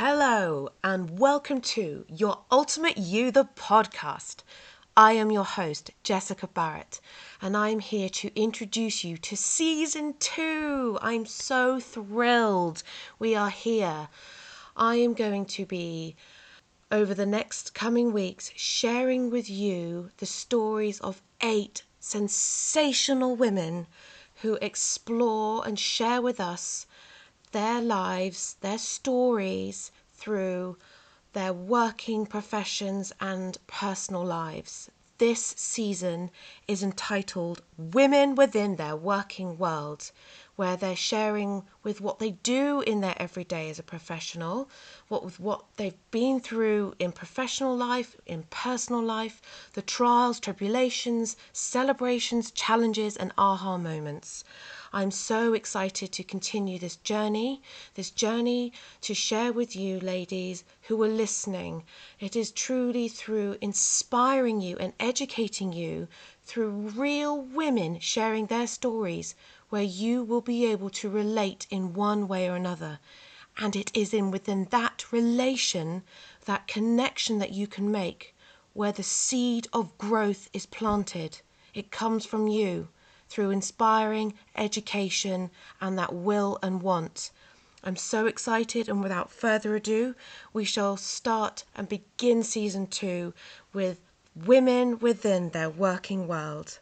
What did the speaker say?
Hello, and welcome to Your Ultimate You, the podcast. I am your host, Jessica Barrett, and I'm here to introduce you to season two. I'm so thrilled we are here. I am going to be, over the next coming weeks, sharing with you the stories of eight sensational women who explore and share with us their lives, their stories through their working professions and personal lives. This season is entitled Women Within Their Working World, where they're sharing with what they do in their everyday as a professional, what with what they've been through in professional life, in personal life, the trials, tribulations, celebrations, challenges, and aha moments. I'm so excited to continue this journey, this journey to share with you, ladies who are listening. It is truly through inspiring you and educating you through real women sharing their stories where you will be able to relate in one way or another. And it is in within that relation, that connection that you can make, where the seed of growth is planted. It comes from you through inspiring education and that will and want. I'm so excited, and without further ado, we shall start and begin season two with women within their working world.